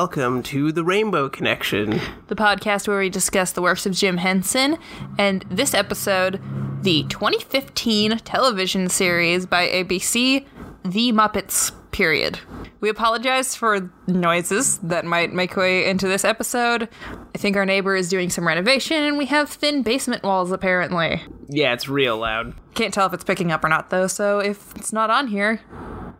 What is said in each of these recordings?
Welcome to the Rainbow Connection. the podcast where we discuss the works of Jim Henson, and this episode, the 2015 television series by ABC, The Muppets. Period. We apologize for noises that might make way into this episode. I think our neighbor is doing some renovation, and we have thin basement walls apparently. Yeah, it's real loud. Can't tell if it's picking up or not though, so if it's not on here,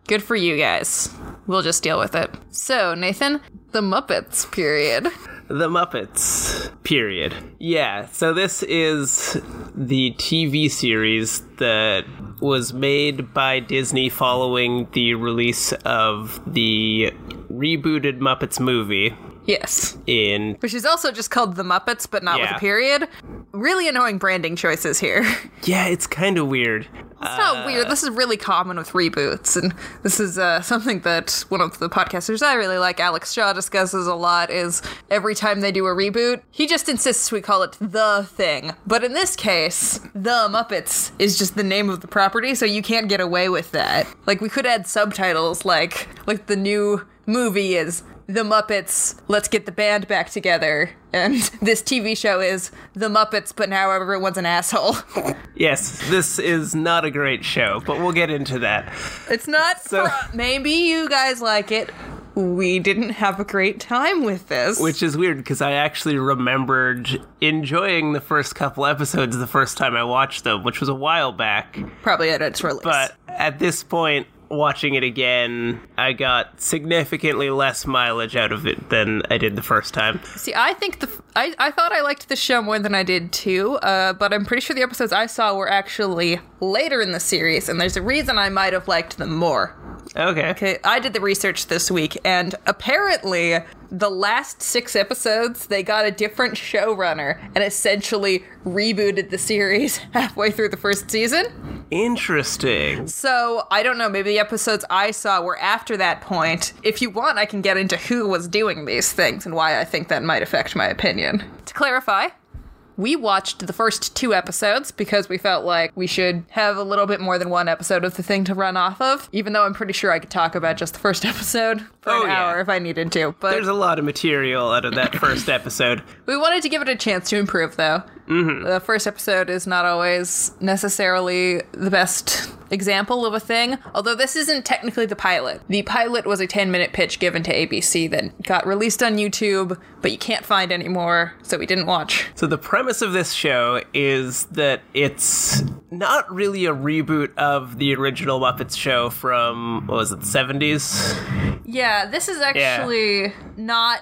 good for you guys. We'll just deal with it. So, Nathan, the Muppets. Period. The Muppets. Period. Yeah, so this is the TV series that was made by Disney following the release of the rebooted Muppets movie Yes. in Which is also just called The Muppets, but not with a period. Really annoying branding choices here. Yeah, it's kind of weird. Not weird. This is really common with reboots, and this is uh, something that one of the podcasters I really like, Alex Shaw, discusses a lot. Is every time they do a reboot, he just insists we call it the thing. But in this case, the Muppets is just the name of the property, so you can't get away with that. Like we could add subtitles, like like the new movie is the Muppets, let's get the band back together. And this TV show is The Muppets, but now everyone's an asshole. Yes, this is not a great show, but we'll get into that. It's not. So- for- maybe you guys like it. We didn't have a great time with this. Which is weird because I actually remembered enjoying the first couple episodes the first time I watched them, which was a while back. probably at its release. But at this point, watching it again, I got significantly less mileage out of it than I did the first time. see, I think the f- I I thought I liked the show more than I did too. Uh, but I'm pretty sure the episodes I saw were actually later in the series, and there's a reason I might have liked them more. Okay. Okay, I did the research this week, and apparently, the last six episodes, they got a different showrunner and essentially rebooted the series halfway through the first season. Interesting. So, I don't know, maybe the episodes I saw were after that point. If you want, I can get into who was doing these things and why I think that might affect my opinion. To clarify, we watched the first two episodes because we felt like we should have a little bit more than one episode of the thing to run off of, even though I'm pretty sure I could talk about just the first episode for Oh, an yeah. hour if I needed to. But There's a lot of material out of that first episode. we wanted to give it a chance to improve, though. Mm-hmm. The first episode is not always necessarily the best example of a thing, although this isn't technically the pilot. The pilot was a 10 minute pitch given to ABC that got released on YouTube, but you can't find anymore, so we didn't watch. So the premise of this show is that it's not really a reboot of the original Muppets show from what was it, the 70s? Yeah, this is actually not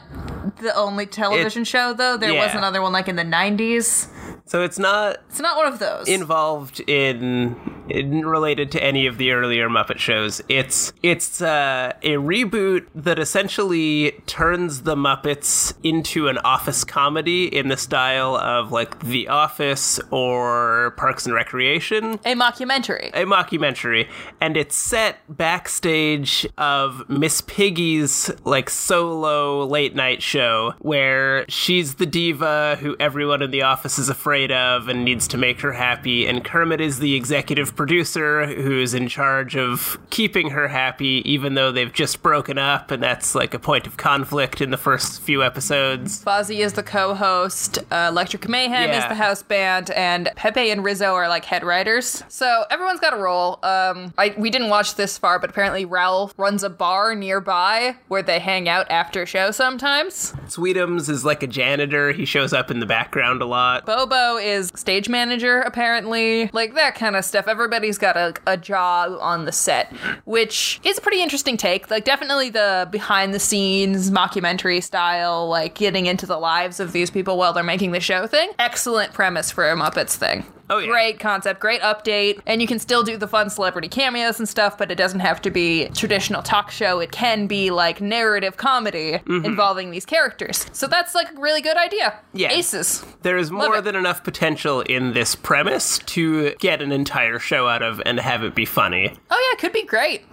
the only television show, though. There was another one like in the 90s. So it's not It's not one of those. involved in, in related to any of the earlier Muppet shows. It's it's uh, a reboot that essentially turns the Muppets into an office comedy in the style of like The Office or Parks and Recreation. a mockumentary. a mockumentary, and it's set backstage of Miss Piggy's like solo late night show where she's the diva who everyone in the office is afraid of and needs to make her happy, and Kermit is the executive producer who's in charge of keeping her happy even though they've just broken up, and that's like a point of conflict in the first few episodes. Fozzie is the co-host. Uh, Electric Mayhem is the house band, and Pepe and Rizzo are like head writers. So everyone's got a role. Um, I, we didn't watch this far, but apparently Ralph runs a bar nearby where they hang out after show sometimes. Sweetums is like a janitor, he shows up in the background a lot. Bobo is stage manager, apparently. Like that kind of stuff. Everybody's got a, a job on the set, which is a pretty interesting take. Like, definitely the behind the scenes mockumentary style, like getting into the lives of these people while they're making the show thing. Excellent premise for a Muppets thing. Oh, yeah. Great concept, great update, and you can still do the fun celebrity cameos and stuff, but it doesn't have to be traditional talk show. It can be like narrative comedy mm-hmm. involving these characters. So that's like a really good idea. Yeah. Aces. There is more than enough potential in this premise to get an entire show out of and have it be funny. Oh yeah, it could be great.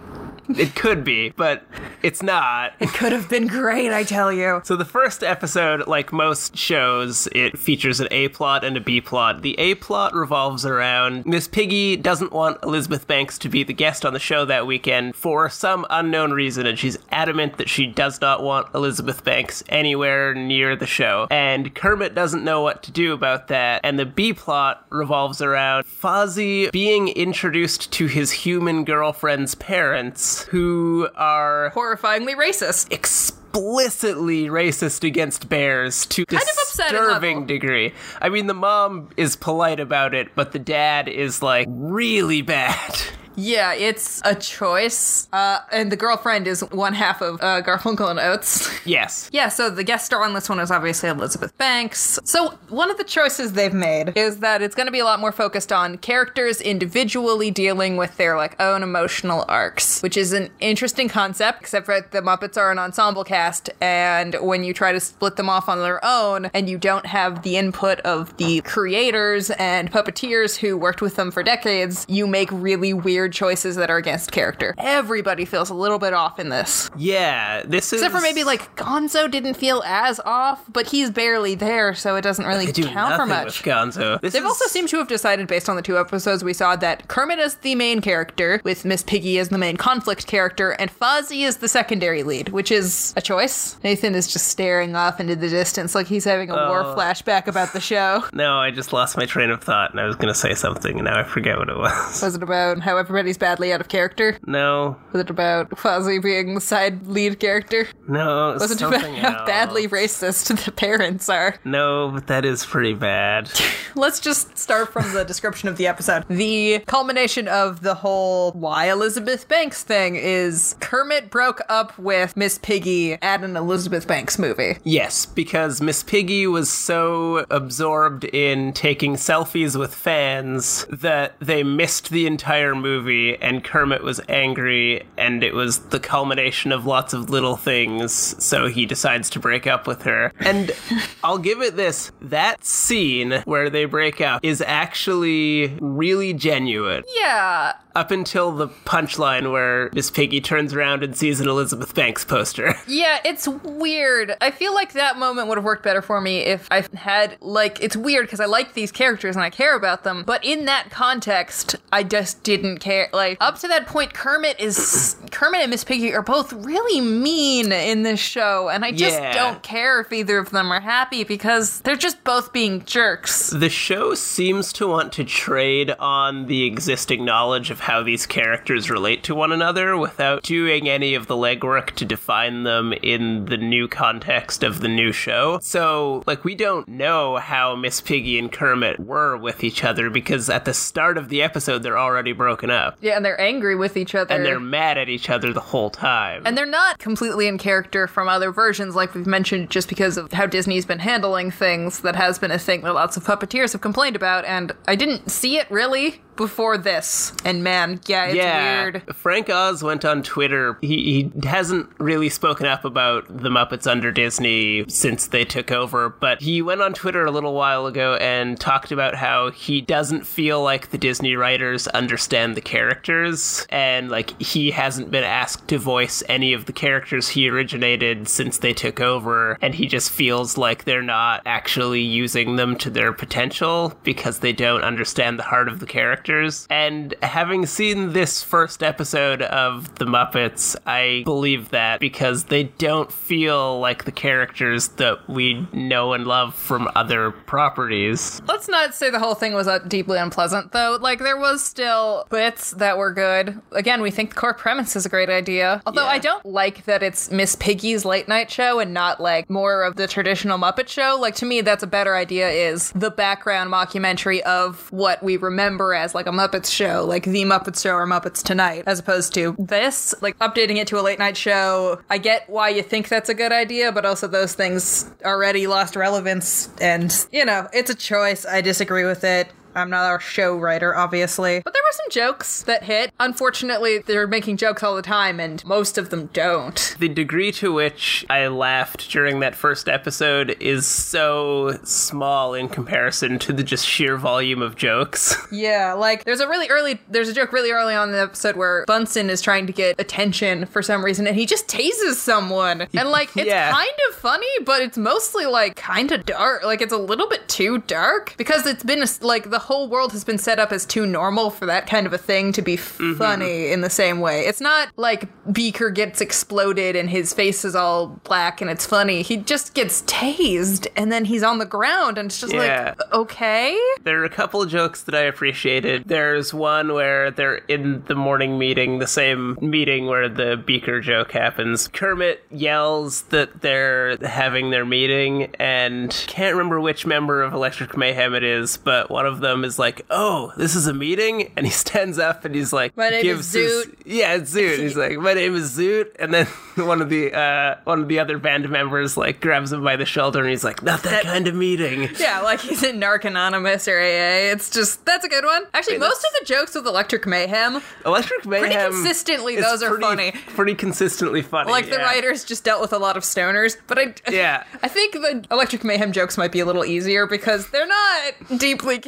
It could be, but it's not. It could have been great, I tell you. So the first episode, like most shows, it features an A plot and a B plot. The A plot revolves around Miss Piggy doesn't want Elizabeth Banks to be the guest on the show that weekend for some unknown reason, and she's adamant that she does not want Elizabeth Banks anywhere near the show. And Kermit doesn't know what to do about that. And the B plot revolves around Fozzie being introduced to his human girlfriend's parents, who are Horrifyingly racist. explicitly racist against bears to kind of disturbing degree. I mean, the mom is polite about it, but the dad is like really bad. Yeah, it's a choice. Uh, and the girlfriend is one half of uh, Garfunkel and Oates. yes. Yeah, so the guest star on this one is obviously Elizabeth Banks. So, one of the choices they've made is that it's going to be a lot more focused on characters individually dealing with their like own emotional arcs, which is an interesting concept, except for the Muppets are an ensemble cast and when you try to split them off on their own and you don't have the input of the creators and puppeteers who worked with them for decades, you make really weird choices that are against character. Everybody feels a little bit off in this. Yeah, this is Except for maybe like Gonzo didn't feel as off, but he's barely there, so it doesn't really count for much. Gonzo. This They've is- also seemed to have decided, based on the two episodes we saw, that Kermit is the main character, with Miss Piggy as the main conflict character, and Fozzie is the secondary lead, which is a choice. Nathan is just staring off into the distance like he's having a war Oh. flashback about the show. No, I just lost my train of thought, and I was going to say something, and now I forget what it was. Was it about how everybody's badly out of character? No, Was it about Fozzie being the side lead character? no, Was it something about how badly racist the parents are? No, but that is pretty bad. Let's just start from the description of the episode. The culmination of the whole why Elizabeth Banks thing is Kermit broke up with Miss Piggy at an Elizabeth Banks movie. Yes, because Miss Piggy was so absorbed in taking selfies with fans that they missed the entire movie, and Kermit was angry, and it was the culmination of lots of little things, so he decides to break up with her. And I'll give it this that scene where they break up is actually really genuine. Yeah, Up until the punchline where Miss Piggy turns around and sees an Elizabeth Banks poster. yeah, it's weird. I feel like that moment would have worked better for me if I had, like, it's weird because I like these characters and I care about them, but in that context, I just didn't care. Like, up to that point, Kermit is, Kermit and Miss Piggy are both really mean in this show, and I just Yeah. don't care if either of them are happy because they're just both being jerks. The show seems to want to trade on the existing knowledge of how these characters relate to one another without doing any of the legwork to define them in the new context of the new show. So, like, we don't know how Miss Piggy and Kermit were with each other because at the start of the episode, they're already broken up. Yeah, and they're angry with each other. And they're mad at each other the whole time. And they're not completely in character from other versions, like we've mentioned, just because of how Disney's been handling things. That has been a thing that lots of puppeteers have complained about, and I didn't see it really before this. And man, yeah, it's yeah, weird. Frank Oz went on Twitter. He, he hasn't really spoken up about the Muppets under Disney since they took over, but he went on Twitter a little while ago and talked about how he doesn't feel like the Disney writers understand the characters, and like he hasn't been asked to voice any of the characters he originated since they took over, and he just feels like they're not actually using them to their potential because they don't understand the heart of the characters. And having seen this first episode of The Muppets, I believe that because they don't feel like the characters that we know and love from other properties. Let's not say the whole thing was uh, deeply unpleasant, though. Like, there was still bits that were good. Again, we think the core premise is a great idea. Although Yeah. I don't like that it's Miss Piggy's late night show and not, like, more of the traditional Muppet show. Like, to me, that's a better idea is the background mockumentary of what we remember as, like, a Muppets show, like The Muppets Show or Muppets Tonight, as opposed to this, like, updating it to a late night show. I get why you think that's a good idea, but also those things already lost relevance and, you know, it's a choice. I disagree with it. I'm not our show writer, obviously. But there were some jokes that hit. Unfortunately, they're making jokes all the time, and most of them don't. The degree to which I laughed during that first episode is so small in comparison to the just sheer volume of jokes. Yeah, like there's a really early, there's a joke really early on in the episode where Bunsen is trying to get attention for some reason, and he just tases someone, and like it's Yeah. kind of funny, but it's mostly like kind of dark. Like it's a little bit too dark because it's been like the whole world has been set up as too normal for that kind of a thing to be mm-hmm. funny in the same way. It's not like Beaker gets exploded and his face is all black and it's funny. He just gets tased and then he's on the ground and it's just Yeah. like okay. There are a couple of jokes that I appreciated. There's one where they're in the morning meeting, the same meeting where the Beaker joke happens. Kermit yells that they're having their meeting, and can't remember which member of Electric Mayhem it is, but one of them is like, "Oh, this is a meeting," and he stands up and he's like, My name is gives his- Zoot. yeah, it's Zoot. He's like, "My name is Zoot," and then one of the uh, one of the other band members like grabs him by the shoulder and he's like, "Not that kind of meeting." Yeah, like he's in Narc Anonymous or AA. It's just that's a good one. Actually, Wait, most of the jokes with Electric Mayhem, Electric Mayhem. pretty consistently, is those are pretty- funny. Pretty consistently funny. like the writers just dealt with a lot of stoners. But I, Yeah. I think the Electric Mayhem jokes might be a little easier because they're not deeply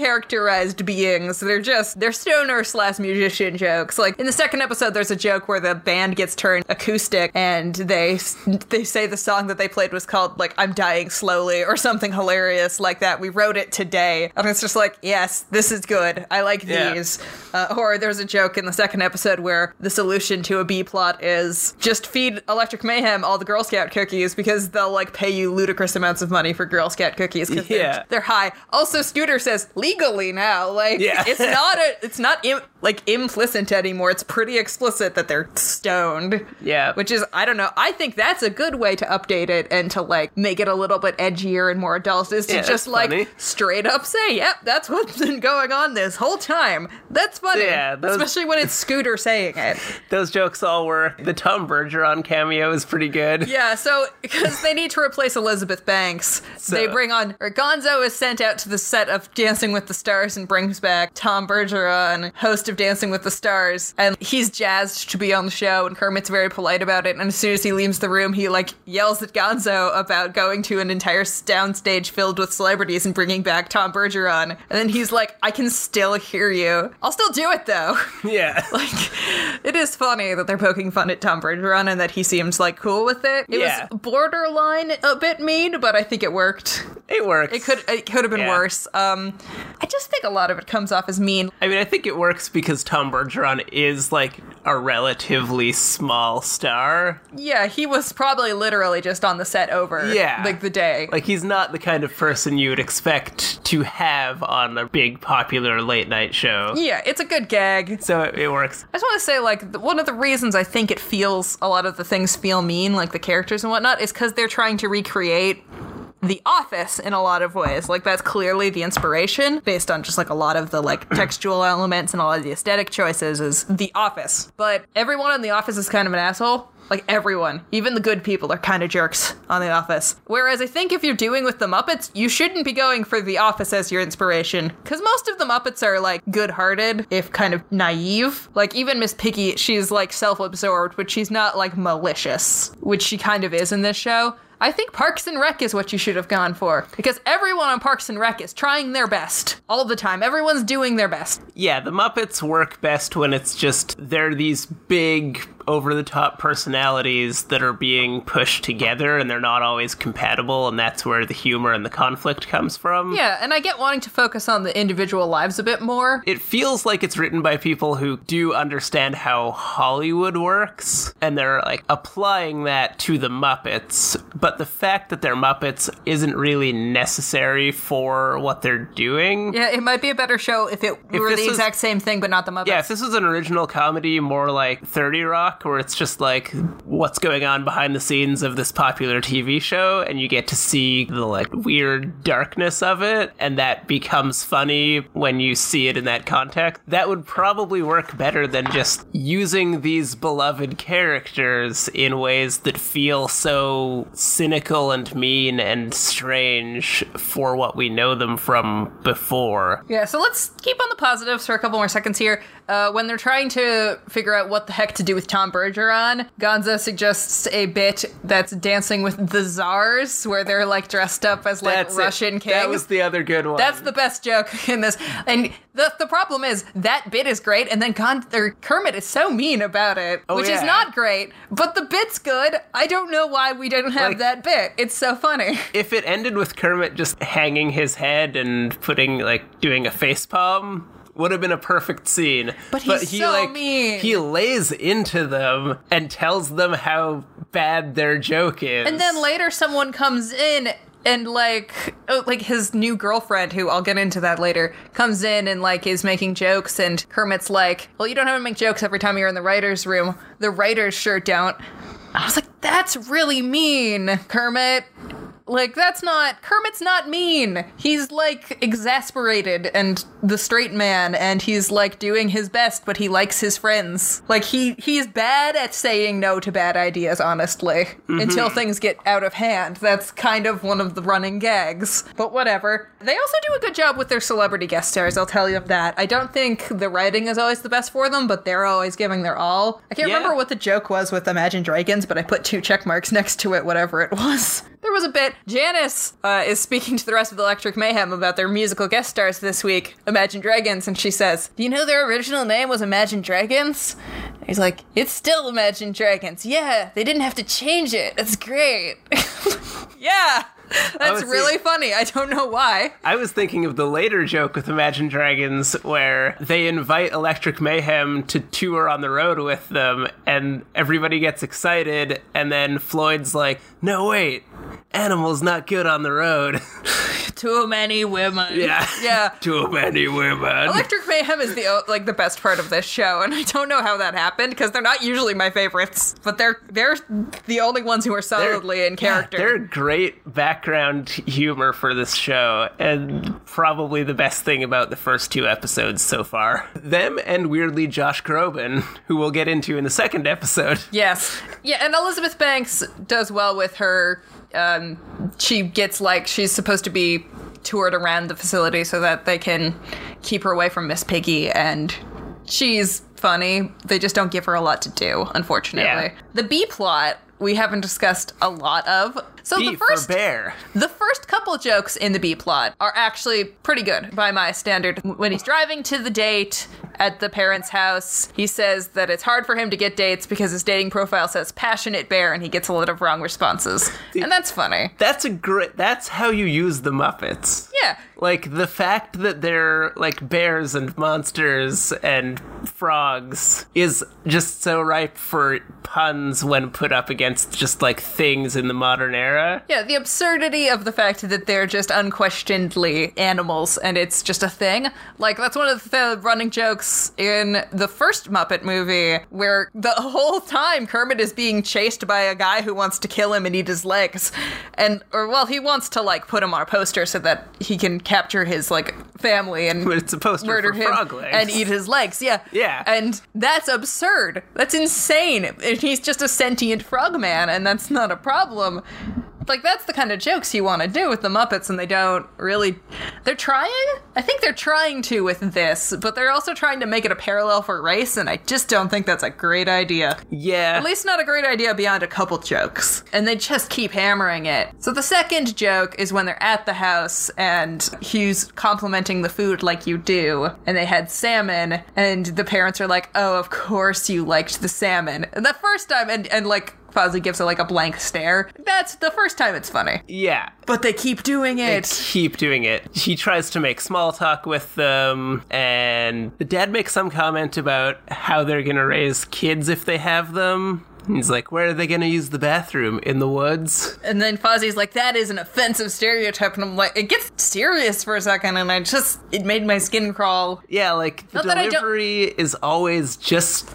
characterized beings. They're just they're stoner slash musician jokes. Like in the second episode, there's a joke where the band gets turned acoustic and they they say the song that they played was called like "I'm Dying Slowly" or something hilarious like that. We wrote it today, and it's just like, yes, this is good. I like Yeah. these. Uh, or there's a joke in the second episode where the solution to a B plot is just feed Electric Mayhem all the Girl Scout cookies because they'll like pay you ludicrous amounts of money for Girl Scout cookies because Yeah. they're, they're high. Also, Scooter says legally now, like Yeah. it's not a, it's not Im- like implicit anymore. It's pretty explicit that they're stoned. Yeah. which is I don't know. I think that's a good way to update it and to like make it a little bit edgier and more adult is to Yeah, just like funny. straight up say, "Yep, that's what's been going on this whole time." That's funny, Yeah, those- especially when it's Scooter saying it. Those jokes all work. The Tom Bergeron cameo is pretty good. Yeah, so because they need to replace Elizabeth Banks, they bring on or Gonzo is sent out to the set of Dancing with the Stars and brings back Tom Bergeron, host of Dancing with the Stars, and he's jazzed to be on the show. And Kermit's very polite about it. And as soon as he leaves the room, he like yells at Gonzo about going to an entire downstage filled with celebrities and bringing back Tom Bergeron. And then he's like, "I can still hear you. I'll still do it though." Yeah. like it is funny that they're poking fun at Tom Bergeron and that he seems like cool with it. It Yeah. was borderline a bit mean, but I think it worked. It works. It could it could have been Yeah. worse. Um I just think a lot of it comes off as mean. I mean, I think it works because Tom Bergeron is like a relatively small star. Yeah, he was probably literally just on the set over Yeah. like the day. Like he's not the kind of person you would expect to have on a big popular late night show. yeah, it's a good gag. So it, it works. I just want to say, like, one of the reasons I think it feels a lot of the things feel mean, like the characters and whatnot, is because they're trying to recreate the office in a lot of ways. Like that's clearly the inspiration based on just like a lot of the like textual elements and a lot of the aesthetic choices is the office. But everyone in the office is kind of an asshole. Like everyone even the good people are kind of jerks on the office. Whereas i think if you're doing with the muppets you shouldn't be going for the office as your inspiration. Because most of the muppets are like good-hearted if kind of naive. Like even miss piggy she's like self-absorbed but she's not like malicious which she kind of is in this show I think Parks and Rec is what you should have gone for because everyone on Parks and Rec is trying their best all the time. Everyone's doing their best. Yeah, the Muppets work best when it's just they're these big over the top personalities that are being pushed together and they're not always compatible and that's where the humor and the conflict comes from. Yeah, and I get wanting to focus on the individual lives a bit more. It feels like it's written by people who do understand how Hollywood works and they're like applying that to the Muppets, but the fact that they're Muppets isn't really necessary for what they're doing. Yeah, it might be a better show if it were this the was- exact same thing but not the Muppets. Yeah, if this was an original comedy, more like 30 Rock talk where it's just like what's going on behind the scenes of this popular TV show and you get to see the like weird darkness of it and that becomes funny when you see it in that context. That would probably work better than just using these beloved characters in ways that feel so cynical and mean and strange for what we know them from before. Yeah, so let's keep on the positives for a couple more seconds here. Uh, when they're trying to figure out what the heck to do with Tom Bergeron, Gonzo suggests a bit that's dancing with the czars, where they're like dressed up as like That's it. Russian kings. That was the other good one. That's the best joke in this. And the the problem is that bit is great, and then Gon- or Kermit is so mean about it, which is Oh, not great. But the bit's good. I don't know why we didn't have Like- that bit. It's so funny. if it ended with Kermit just hanging his head and putting like doing a face palm would have been a perfect scene. But he's so like mean. he lays into them and tells them how bad their joke is. And then later, someone comes in and like, oh, like his new girlfriend, who I'll get into that later, comes in and like is making jokes, and Kermit's like, "Well, you don't have to make jokes every time you're in the writers' room. The writers sure don't." I was like, "That's really mean, Kermit." Like that's not Kermit's not mean. He's like exasperated and the straight man and he's like doing his best but he likes his friends. Like he he's bad at saying no to bad ideas honestly mm-hmm. until things get out of hand. That's kind of one of the running gags. But whatever. They also do a good job with their celebrity guest stars, I'll tell you that. I don't think the writing is always the best for them, but they're always giving their all. I can't Yeah. remember what the joke was with Imagine Dragons, but I put two check marks next to it whatever it was. There was a bit. Janice uh, is speaking to the rest of the Electric Mayhem about their musical guest stars this week, Imagine Dragons, and she says, Do you know their original name was Imagine Dragons? He's like, It's still Imagine Dragons. Yeah, they didn't have to change it. That's great. yeah, that's really funny. I don't know why. I was thinking of the later joke with Imagine Dragons where they invite Electric Mayhem to tour on the road with them and everybody gets excited and then Floyd's like, "No wait. Animal's not good on the road." Too many women. yeah. Yeah. Too many women. Electric Mayhem is the like the best part of this show, and I don't know how that happened because they're not usually my favorites, but they're they're the only ones who are solidly in character. Yeah, they're great background humor for this show, and probably the best thing about the first two episodes so far. Them and weirdly Josh Groban, who we'll get into in the second episode. Yes. Yeah, and Elizabeth Banks does well with her. Um, she gets like she's supposed to be toured around the facility so that they can keep her away from Miss Piggy, and she's funny. They just don't give her a lot to do, unfortunately. Yeah. The B plot we haven't discussed a lot of. So B the first bear. the first couple jokes in the B plot are actually pretty good by my standard. When he's driving to the date at the parents' house, he says that it's hard for him to get dates because his dating profile says passionate bear and he gets a lot of wrong responses. And that's funny. That's a great. That's how you use the Muppets. Yeah. Like the fact that they're like bears and monsters and frogs is just so ripe for puns when put up against just like things in the modern era. Yeah, the absurdity of the fact that they're just unquestionedly animals and it's just a thing. Like, that's one of the running jokes in the first Muppet movie where the whole time Kermit is being chased by a guy who wants to kill him and eat his legs. And, or, well, he wants to, like, put him on a poster so that he can capture his, like, family and But it's a poster murder him and eat his legs. Yeah. Yeah. And that's absurd. That's insane. And he's just a sentient frog man, and that's not a problem. Like that's the kind of jokes you want to do with the Muppets, and they don't really. They're trying. I think they're trying to with this, but they're also trying to make it a parallel for race, and I just don't think that's a great idea. Yeah. At least not a great idea beyond a couple jokes. And they just keep hammering it. So the second joke is when they're at the house and Hugh's complimenting the food like you do. And they had salmon, and the parents are like, oh, of course you liked the salmon. And the first time, and, and like, Fozzie gives it like a blank stare. That's the first time it's funny. yeah. But they keep doing it. They keep doing it. She tries to make small talk with them, and the dad makes some comment about how they're gonna raise kids if they have them. He's like, Where are they gonna use the bathroom? In the woods? And then Fozzie's like, that is an offensive stereotype. And I'm like, it gets serious for a second, and I just, it made my skin crawl. Yeah, like the Not that I don't- delivery is always just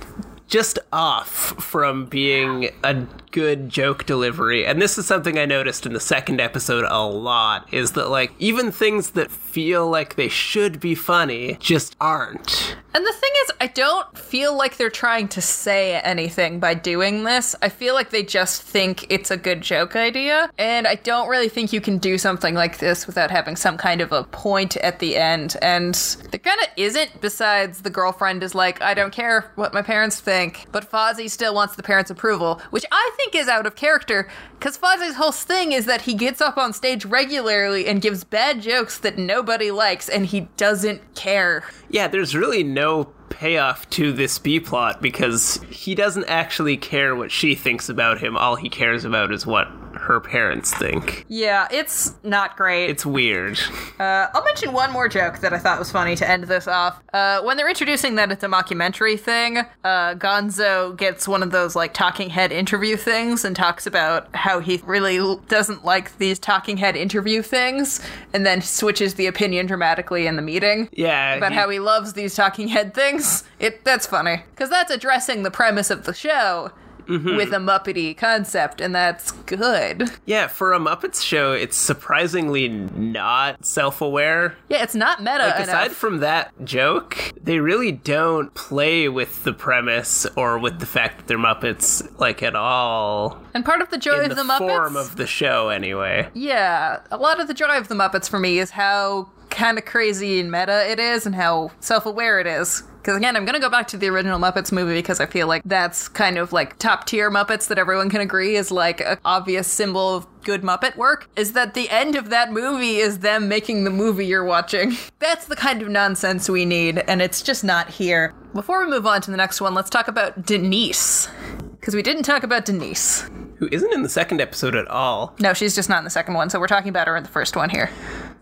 just off from being a good joke delivery. And this is something I noticed in the second episode a lot is that like even things that feel like they should be funny just aren't. And the thing is, I don't feel like they're trying to say anything by doing this. I feel like they just think it's a good joke idea. And I don't really think you can do something like this without having some kind of a point at the end. And there kind of isn't, besides the girlfriend is like, I don't care what my parents think. But Fozzie still wants the parents' approval, which I think is out of character. Because Fozzie's whole thing is that he gets up on stage regularly and gives bad jokes that nobody likes, and he doesn't care. Yeah, there's really no payoff to this B plot because he doesn't actually care what she thinks about him. All he cares about is what her parents think. Yeah, it's not great. It's weird. Uh, I'll mention one more joke that I thought was funny to end this off. Uh, when they're introducing that it's a mockumentary thing, uh, Gonzo gets one of those like talking head interview things and talks about how he really l- doesn't like these talking head interview things, and then switches the opinion dramatically in the meeting Yeah. about he- how he loves these talking head things. It that's funny because that's addressing the premise of the show. Mm-hmm. With a Muppety concept, and that's good. Yeah, for a Muppets show, it's surprisingly not self aware. Yeah, it's not meta Like, enough. aside from that joke, they really don't play with the premise or with the fact that they're Muppets, like, at all. and part of the joy of the, the Muppets, form of the show, anyway. Yeah, a lot of the joy of the Muppets for me is how kind of crazy and meta it is and how self aware it is. Because again, I'm going to go back to the original Muppets movie because I feel like that's kind of like top tier Muppets that everyone can agree is like an obvious symbol of good Muppet work. Is that the end of that movie is them making the movie you're watching. That's the kind of nonsense we need, and it's just not here. Before we move on to the next one, let's talk about Denise. Because we didn't talk about Denise. Who isn't in the second episode at all. No, she's just not in the second one, so we're talking about her in the first one here.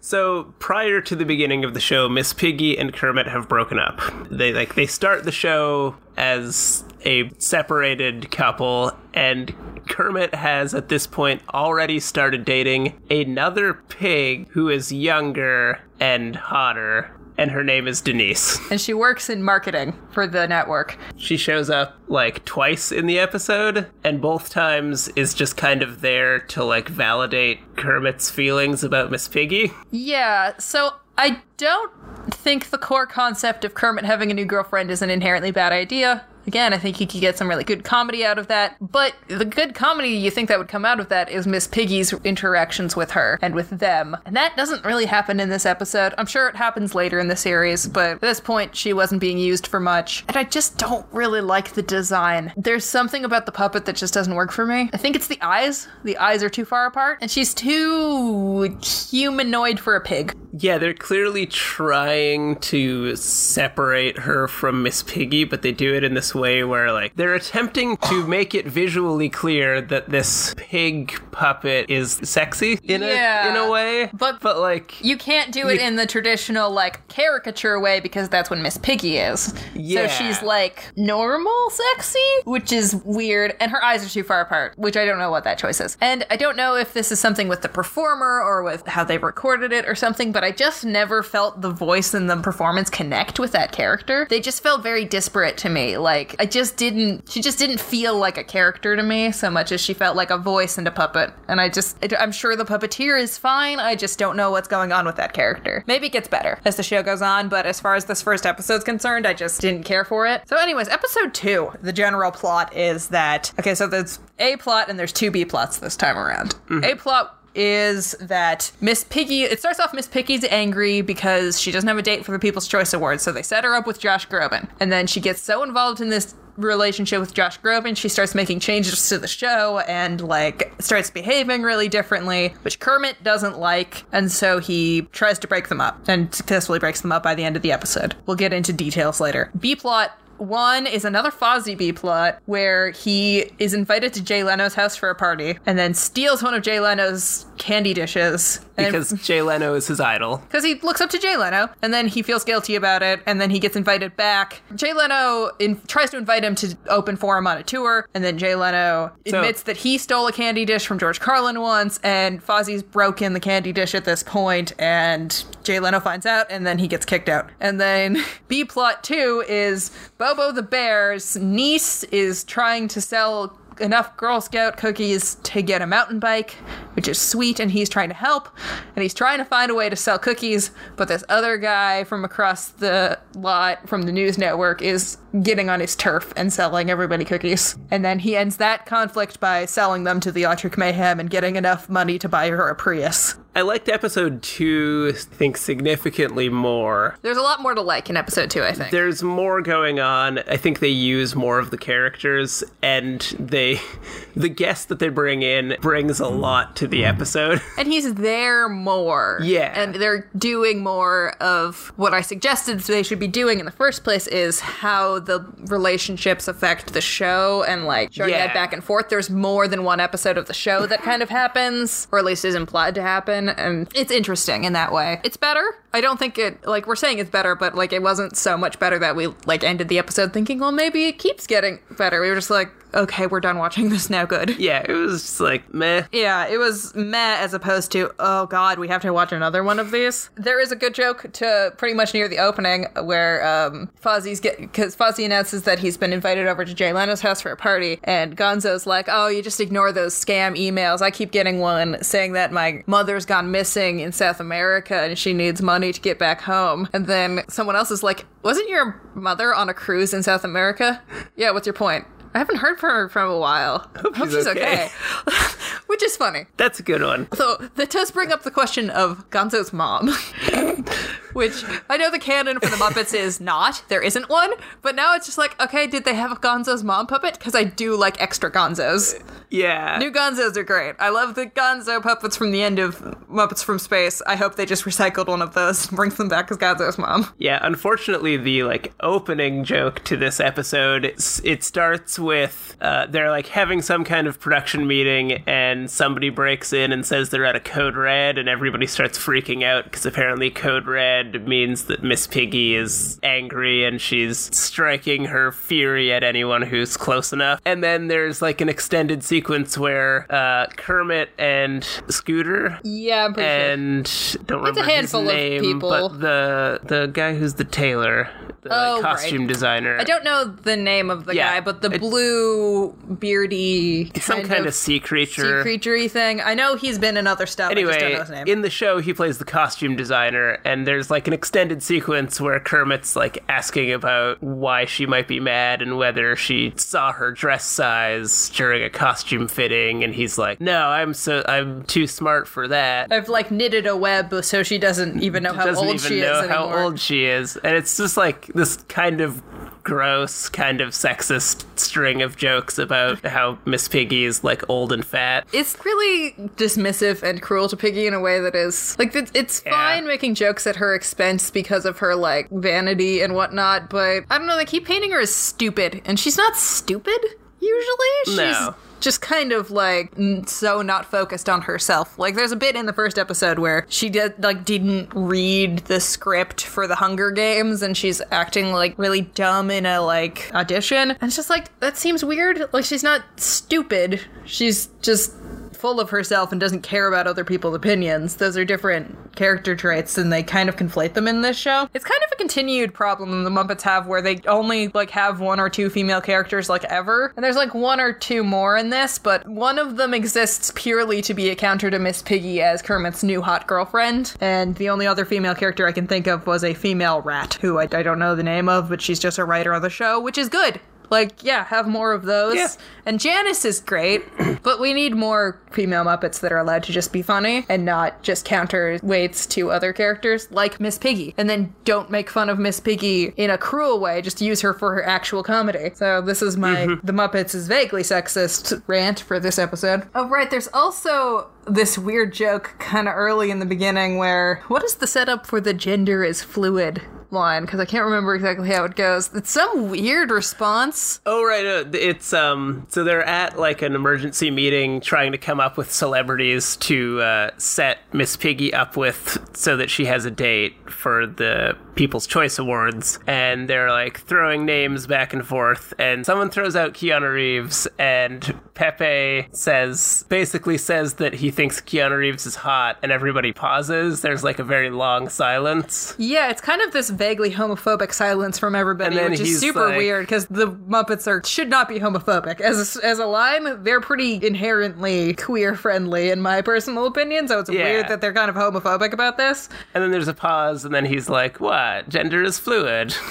So prior to the beginning of the show, Miss Piggy and Kermit have broken up. They like they start the show as a separated couple, and Kermit has at this point already started dating another pig who is younger and hotter, and her name is Denise. and she works in marketing for the network. She shows up like twice in the episode, and both times is just kind of there to like validate Kermit's feelings about Miss Piggy. Yeah, so I don't think the core concept of Kermit having a new girlfriend is an inherently bad idea. Again, I think he could get some really good comedy out of that. But the good comedy you think that would come out of that is Miss Piggy's interactions with her and with them. And that doesn't really happen in this episode. I'm sure it happens later in the series, but at this point, she wasn't being used for much. And I just don't really like the design. There's something about the puppet that just doesn't work for me. I think it's the eyes. The eyes are too far apart. And she's too humanoid for a pig. Yeah, they're clearly trying to separate her from Miss Piggy, but they do it in this way where, like, they're attempting to make it visually clear that this pig puppet is sexy in Yeah. a in a way. But- but like, You can't do it You- in the traditional like caricature way because that's when Miss Piggy is. Yeah. So she's like normal sexy, which is weird, and her eyes are too far apart, which I don't know what that choice is. And I don't know if this is something with the performer or with how they recorded it or something, but I just never felt the voice and the performance connect with that character. They just felt very disparate to me. Like I just didn't she just didn't feel like a character to me so much as she felt like a voice and a puppet. And I just I'm sure the puppeteer is fine. I just don't know what's going on with that character. Maybe it gets better as the show goes on, but as far as this first episode's concerned, I just didn't care for it. So anyways, episode 2, the general plot is that okay, so there's A plot and there's two B plots this time around. Mm-hmm. A plot is that Miss Piggy it starts off Miss Piggy's angry because she doesn't have a date for the People's Choice Awards, so they set her up with Josh Groban. And then she gets so involved in this relationship with Josh Groban, she starts making changes to the show and like starts behaving really differently, which Kermit doesn't like, and so he tries to break them up and successfully breaks them up by the end of the episode. We'll get into details later. B plot one is another Fozzie B plot where he is invited to Jay Leno's house for a party and then steals one of Jay Leno's candy dishes. Because Jay Leno is his idol. because he looks up to Jay Leno, and then he feels guilty about it, and then he gets invited back. Jay Leno in, tries to invite him to open for him on a tour, and then Jay Leno So- admits that he stole a candy dish from George Carlin once, and Fozzie's broken the candy dish at this point, and Jay Leno finds out, and then he gets kicked out. And then B plot two is both Bobo the Bear's niece is trying to sell enough Girl Scout cookies to get a mountain bike, which is sweet, and he's trying to help. And he's trying to find a way to sell cookies, but this other guy from across the lot from the news network is getting on his turf and selling everybody cookies. And then he ends that conflict by selling them to the Electric Mayhem and getting enough money to buy her a Prius. I liked episode two, I think, significantly more. There's a lot more to like in episode two, I think. There's more going on. I think they use more of the characters, and they, the guest that they bring in brings a lot to the episode. and he's there more. Yeah. And they're doing more of what I suggested they should be doing in the first place is how the relationships affect the show and like showing Yeah. that back and forth. There's more than one episode of the show that kind of happens, or at least is implied to happen, and it's interesting in that way. It's better. I don't think it like we're saying it's better, but like it wasn't so much better that we like ended the episode thinking, well, maybe it keeps getting better. We were just like, okay, we're done watching this now. Good. Yeah, it was just like meh. Yeah, it was meh as opposed to, oh god, we have to watch another one of these. There is a good joke to pretty much near the opening where um, Fozzie's get because Fozzie announces that he's been invited over to Jay Leno's house for a party, and Gonzo's like, oh, you just ignore those scam emails. I keep getting one saying that my mother's gone missing in South America and she needs money to get back home. And then someone else is like, wasn't your mother on a cruise in South America? Yeah, what's your point? I haven't heard from her from a while. Hope, she's she's okay. okay. Which is funny. That's a good one. So that does bring up the question of Gonzo's mom, which I know the canon for the Muppets is not. There isn't one, but now it's just like, okay, did they have a Gonzo's mom puppet? Because I do like extra Gonzos. Yeah. New Gonzos are great. I love the Gonzo puppets from the end of Muppets from Space. I hope they just recycled one of those and brings them back as Gonzo's mom. Yeah, unfortunately, the like opening joke to this episode it starts with uh, they're like having some kind of production meeting, and somebody breaks in and says they're at a code red, and everybody starts freaking out because apparently code red means that Miss Piggy is angry and she's striking her fury at anyone who's close enough. And then there's like an extended sequence where uh, Kermit and Scooter Yeah, I'm pretty and don't It's a remember handful of his name, people. but the the guy who's the tailor, the Oh, right. costume designer. I don't know the name of the Yeah, guy, but the blue, beardy, some kind of, sea creature. sea creaturey thing. I know he's been in other stuff. I just don't Anyway, know his name. in the show, he plays the costume designer, and there's like an extended sequence where Kermit's like asking about why she might be mad and whether she saw her dress size during a costume fitting, and he's like, "No, I'm so I'm too smart for that." I've like knitted a web so she doesn't even know how doesn't old even she know is how anymore. old she is, and it's just like this kind of gross, kind of sexist string of jokes about how Miss Piggy is like old and fat. It's really dismissive and cruel to Piggy in a way that is like it's, Yeah. fine making jokes at her expense because of her like vanity and whatnot, but I don't know. They keep painting her as stupid, and she's not stupid usually. She's No. Just kind of like so not focused on herself. Like there's a bit in the first episode where she did like didn't read the script for the Hunger Games and she's acting like really dumb in a like audition. And it's just like that seems weird. Like she's not stupid. She's just full of herself and doesn't care about other people's opinions. Those are different character traits and they kind of conflate them in this show. It's kind of a continued problem the Muppets have where they only like have one or two female characters like ever. And there's like one or two more in this, but one of them exists purely to be a counter to Miss Piggy as Kermit's new hot girlfriend. And the only other female character I can think of was a female rat who I, I don't know the name of, but she's just a writer on the show, which is good. Like, yeah, have more of those. Yeah. And Janice is great, but we need more female Muppets that are allowed to just be funny and not just counterweights to other characters like Miss Piggy. And then don't make fun of Miss Piggy in a cruel way, just use her for her actual comedy. So this is my mm-hmm. The Muppets is vaguely sexist rant for this episode. Oh, right, there's also this weird joke kind of early in the beginning where what is the setup for the gender is fluid line? Because I can't remember exactly how it goes. It's some weird response. Oh right, uh, it's um. So they're at like an emergency meeting, trying to come up with celebrities to uh, set Miss Piggy up with, so that she has a date for the People's Choice Awards, and they're like throwing names back and forth, and someone throws out Keanu Reeves, and Pepe says basically says that he thinks Keanu Reeves is hot, and everybody pauses. There's like a very long silence. Yeah, it's kind of this vaguely homophobic silence from everybody, which is super like- weird because the Muppets are should not be homophobic. As a, as a line, they're pretty inherently queer friendly, in my personal opinion. So it's Yeah. weird that they're kind of homophobic about this, And then there's a pause, and then he's like, "What? Gender is fluid."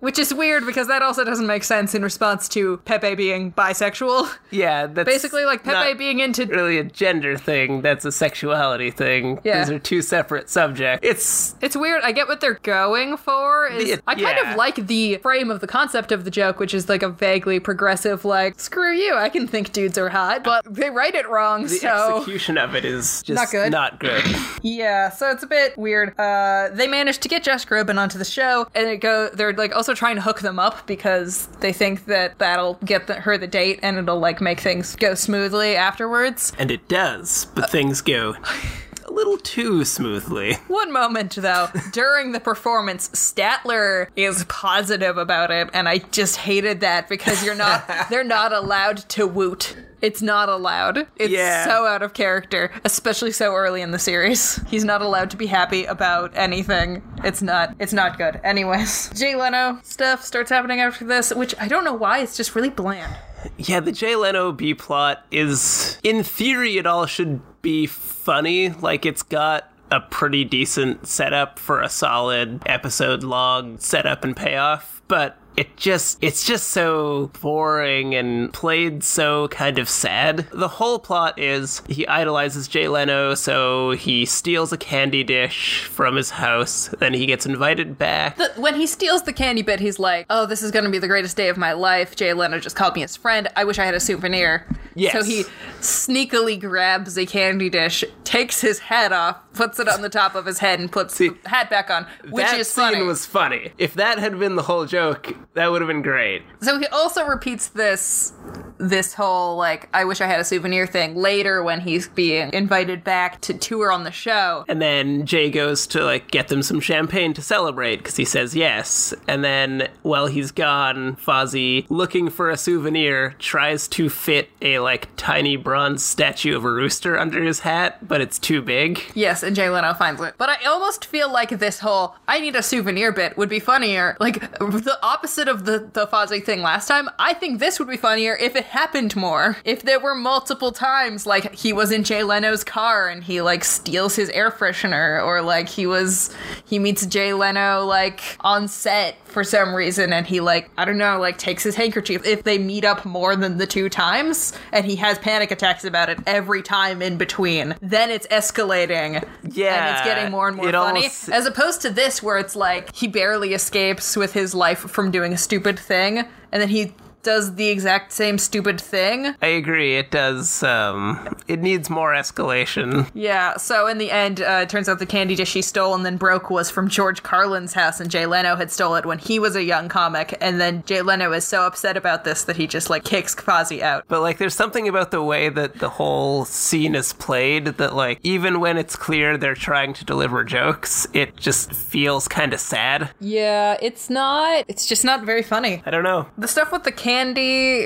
which is weird because that also doesn't make sense in response to Pepe being bisexual. Yeah, that's Basically, like Pepe being into really a gender thing. That's a sexuality thing. Yeah. Those are two separate subjects. It's It's weird. I get what they're going for. Is I kind yeah. of like the frame of the concept of the joke, which is like a vaguely progressive, like "screw you, I can think dudes are hot," but they write it wrong. the so execution of it is just Not good. Not good. yeah, so it's a bit weird. Uh, they managed to get Josh Groban onto the show, and it go. They're like also trying to hook them up because they think that that'll get the, her the date, and it'll like make things go smoothly afterwards. and it does, but things go little too smoothly. One moment though, during the performance, Statler is positive about it, and I just hated that because you're not they're not allowed to woot. It's not allowed. It's Yeah. so out of character, especially so early in the series. He's not allowed to be happy about anything. It's not it's not good. Anyways, Jay Leno stuff starts happening after this, which I don't know why, it's just really bland. Yeah, the Jay Leno B plot is, in theory, it all should be funny. Like, it's got a pretty decent setup for a solid episode long setup and payoff, but it just it's just so boring and played so kind of sad. The whole plot is he idolizes Jay Leno, so he steals a candy dish from his house, then he gets invited back. The- when he steals the candy bit, he's like, "Oh, this is going to be the greatest day of my life." Jay Leno just called me his friend. I wish I had a souvenir. Yes. So he sneakily grabs a candy dish, takes his hat off, puts it on the top of his head, and puts See, the hat back on, which that is scene funny. was funny. If that had been the whole joke, that would have been great. So he also repeats this this whole like I wish I had a souvenir thing later when he's being invited back to tour on the show. And then Jay goes to like get them some champagne to celebrate because he says yes. And then while he's gone, Fozzie, looking for a souvenir, tries to fit a like tiny bronze statue of a rooster under his hat, but it's too big. Yes, and Jay Leno finds it. But I almost feel like this whole I need a souvenir bit would be funnier. Like the opposite of the, the Fozzie thing last time. I think this would be funnier if it happened more. If there were multiple times, like he was in Jay Leno's car and he like steals his air freshener, or like he was he meets Jay Leno like on set for some reason and he like I don't know, like takes his handkerchief. If they meet up more than the two times and he has panic attacks about it every time in between, then it's escalating Yeah. and it's getting more and more funny. almost- As opposed to this, where it's like he barely escapes with his life from doing stupid thing, and then he does the exact same stupid thing. I agree. It does. Um, it needs more escalation. Yeah, so in the end, uh, it turns out the candy dish she stole and then broke was from George Carlin's house, and Jay Leno had stole it when he was a young comic, and then Jay Leno is so upset about this that he just like kicks Fozzie out. But like, there's something about the way that the whole scene is played that, like, even when it's clear they're trying to deliver jokes, it just feels kind of sad. Yeah, it's not. It's just not very funny. I don't know. The stuff with the candy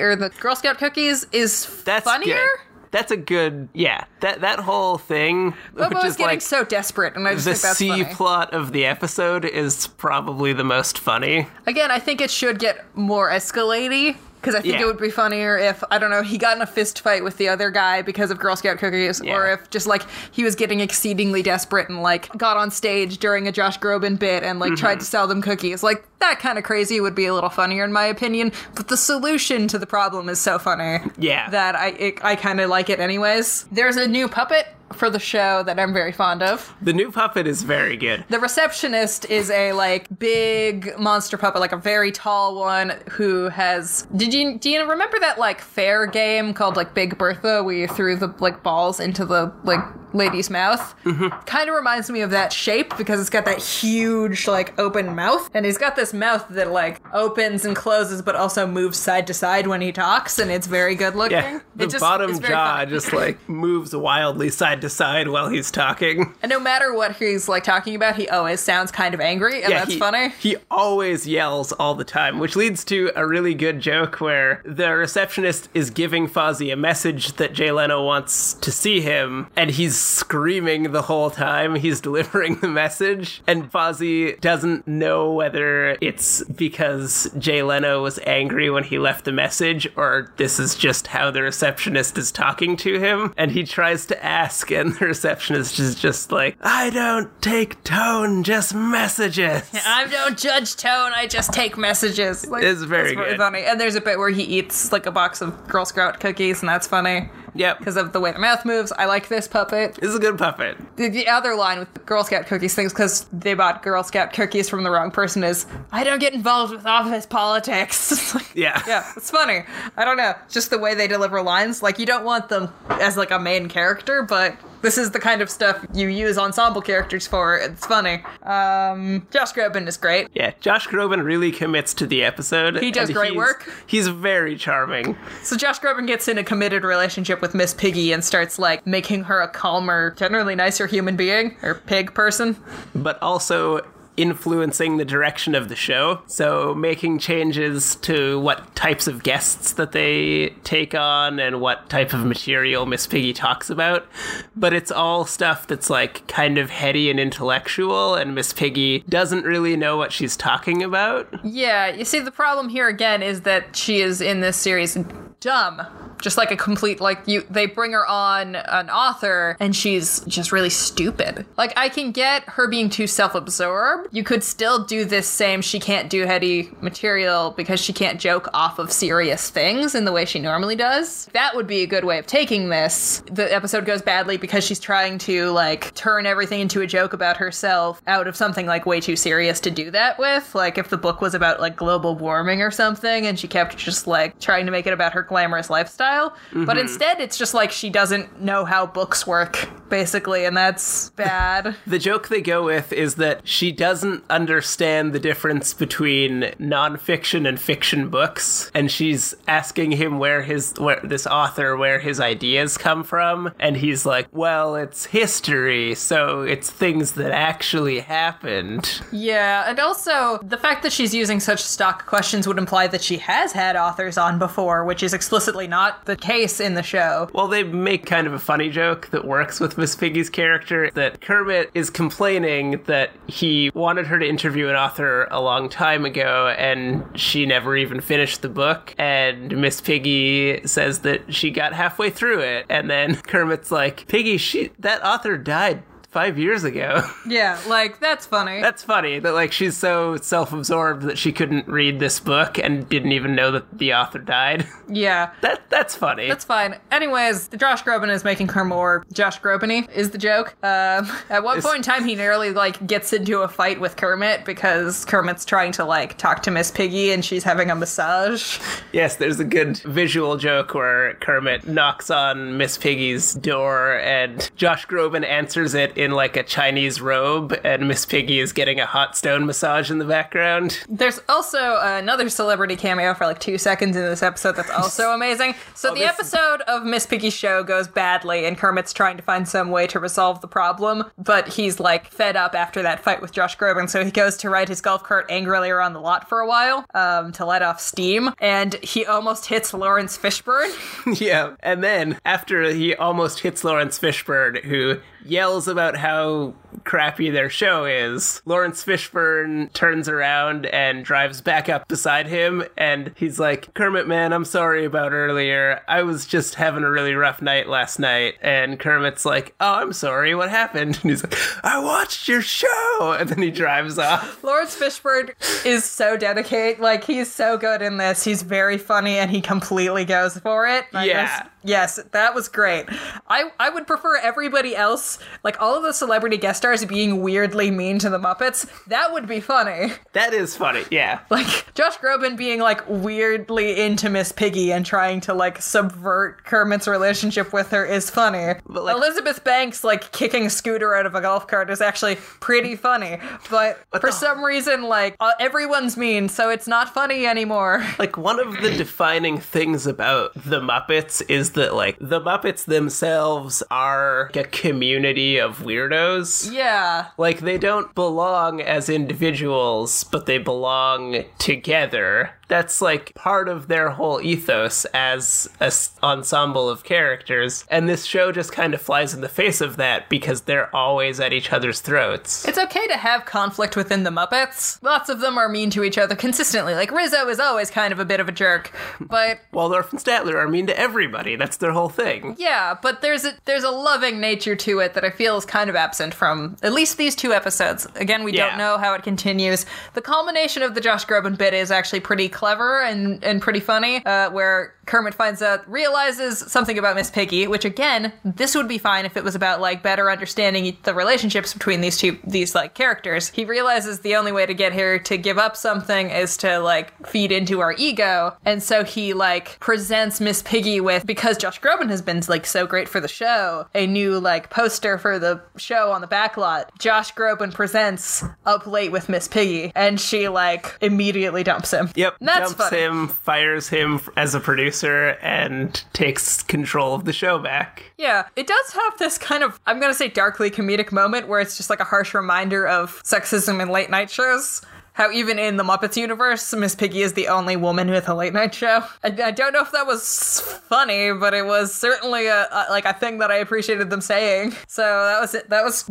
or the Girl Scout cookies is That's funnier. good. That's a good, yeah. That that whole thing, But which is getting like so desperate, and I just the think that's C funny. plot of the episode, is probably the most funny. Again, I think it should get more escalating because I think Yeah. it would be funnier if I don't know he got in a fist fight with the other guy because of Girl Scout cookies, or if just like he was getting exceedingly desperate and like got on stage during a Josh Groban bit and like tried mm-hmm. to sell them cookies. Like that kind of crazy would be a little funnier in my opinion. But the solution to the problem is so funny. Yeah. that I it, I kind of like it anyways. There's a new puppet for the show that I'm very fond of. The new puppet is very good. The receptionist is a like big monster puppet, like a very tall one who has. Did you do you remember that like fair game called like Big Bertha, where you threw the like balls into the like lady's mouth? Mm-hmm. Kind of reminds me of that shape because it's got that huge like open mouth, and he's got this mouth that like opens and closes, but also moves side to side when he talks, and it's very good looking. Yeah, the just- bottom jaw funny. just like moves wildly side to side while he's talking. And no matter what he's like talking about, he always sounds kind of angry, and that's he, funny. He always yells all the time, which leads to a really good joke where the receptionist is giving Fozzie a message that Jay Leno wants to see him, and he's screaming the whole time he's delivering the message, and Fozzie doesn't know whether it's because Jay Leno was angry when he left the message or this is just how the receptionist is talking to him. And he tries to ask, and the receptionist is just like, I don't take tone, just messages. I don't judge tone. I just take messages. Like, It's very that's good. funny. And there's a bit where he eats like a box of Girl Scout cookies, and that's funny Yep. because of the way the mouth moves. I like this puppet. This is a good puppet. The, the other line with Girl Scout cookies things because they bought Girl Scout cookies from the wrong person is I don't get involved with office politics. Like, Yeah. yeah, it's funny. I don't know, just the way they deliver lines. Like you don't want them as like a main character, but this is the kind of stuff you use ensemble characters for. It's funny. Um, Josh Groban is great. Yeah, Josh Groban really commits to the episode. He does great he's- work. He's very charming. So Josh Groban gets in a committed relationship with Miss Piggy and starts like making her a calmer, generally nicer human being or pig person. but also influencing the direction of the show. So making changes to what types of guests that they take on and what type of material Miss Piggy talks about. But it's all stuff that's like kind of heady and intellectual, and Miss Piggy doesn't really know what she's talking about. Yeah, you see, the problem here again is that she is in this series dumb. Just like a complete, like, you, they bring her on an author and she's just really stupid. Like, I can get her being too self absorbed. You could still do this same, she can't do heady material because she can't joke off of serious things in the way she normally does. That would be a good way of taking this. The episode goes badly because she's trying to, like, turn everything into a joke about herself out of something, like, way too serious to do that with. Like, if the book was about, like, global warming or something and she kept just, like, trying to make it about her glamorous lifestyle. But mm-hmm. instead, it's just like she doesn't know how books work, basically, and that's bad. The joke they go with is that she doesn't understand the difference between nonfiction and fiction books, and she's asking him where his where this author where his ideas come from, and he's like, "Well, it's history, so it's things that actually happened." Yeah, and also the fact that she's using such stock questions would imply that she has had authors on before, which is explicitly not the case in the show. Well, they make kind of a funny joke that works with Miss Piggy's character that Kermit is complaining that he wanted her to interview an author a long time ago and she never even finished the book. And Miss Piggy says that she got halfway through it. And then Kermit's like, Piggy, she that author died five years ago. Yeah, like that's funny. That's funny that like she's so self-absorbed that she couldn't read this book and didn't even know that the author died. yeah. that that's funny. That's fine. Anyways, Josh Groban is making her more Josh Grobany is the joke. Um, at one Is- point in time, he nearly like gets into a fight with Kermit because Kermit's trying to like talk to Miss Piggy and she's having a massage. Yes, there's a good visual joke where Kermit knocks on Miss Piggy's door and Josh Groban answers it in like a Chinese robe and Miss Piggy is getting a hot stone massage in the background. There's also another celebrity cameo for like two seconds in this episode that's also amazing. So Oh, the episode of Miss Piggy's show goes badly, and Kermit's trying to find some way to resolve the problem, but he's like fed up after that fight with Josh Groban, so he goes to ride his golf cart angrily around the lot for a while um, to let off steam, and he almost hits Laurence Fishburne. yeah. And then after he almost hits Laurence Fishburne, who yells about how crappy their show is, Laurence Fishburne turns around and drives back up beside him and he's like, Kermit, man, I'm sorry about earlier. I was just having a really rough night last night. And Kermit's like, Oh, I'm sorry. What happened? And he's like, I watched your show. And then he drives off. Lawrence Fishburne is so dedicated. Like, he's so good in this. He's very funny and he completely goes for it. I Yeah. yes, that was great. I, I would prefer everybody else, like all of the celebrity guest stars, being weirdly mean to the Muppets. That would be funny. That is funny. Yeah. Like, Josh Groban being like weirdly into Miss Piggy and trying to like subvert Kermit's relationship with her is funny. But, like- Elizabeth Banks like kicking a scooter out of a golf cart is actually pretty funny. But for the- some reason, like uh, everyone's mean, so it's not funny anymore. Like one of the defining things about the Muppets is that like the Muppets themselves are like, a community of weirdos. Yeah. Like they don't belong as individuals, but they belong together. That's like part of their whole ethos as a s- ensemble of characters. And this show just kind of flies in the face of that because they're always at each other's throats. It's okay to have conflict within the Muppets. Lots of them are mean to each other consistently. Like Rizzo is always kind of a bit of a jerk, but Waldorf and Statler are mean to everybody. That's their whole thing. yeah, but there's a there's a loving nature to it that I feel is kind of absent from at least these two episodes. Again, we Yeah. don't know how it continues. The culmination of the Josh Groban bit is actually pretty clever and and pretty funny, uh, where Kermit finds out realizes something about Miss Piggy, which again, this would be fine if it was about like better understanding the relationships between these two these like characters. He realizes the only way to get her to give up something is to like feed into our ego, and so he like presents Miss Piggy with because Josh Groban has been like so great for the show, a new like poster for the show on the backlot. Josh Groban presents Up Late with Miss Piggy, and she like immediately dumps him. Yep. That's dumps funny. him, fires him as a producer, and takes control of the show back. Yeah, it does have this kind of, I'm going to say darkly comedic moment where it's just like a harsh reminder of sexism in late night shows. How even in the Muppets universe, Miss Piggy is the only woman with a late night show. I, I don't know if that was funny, but it was certainly a, a like a thing that I appreciated them saying. So that was it. That was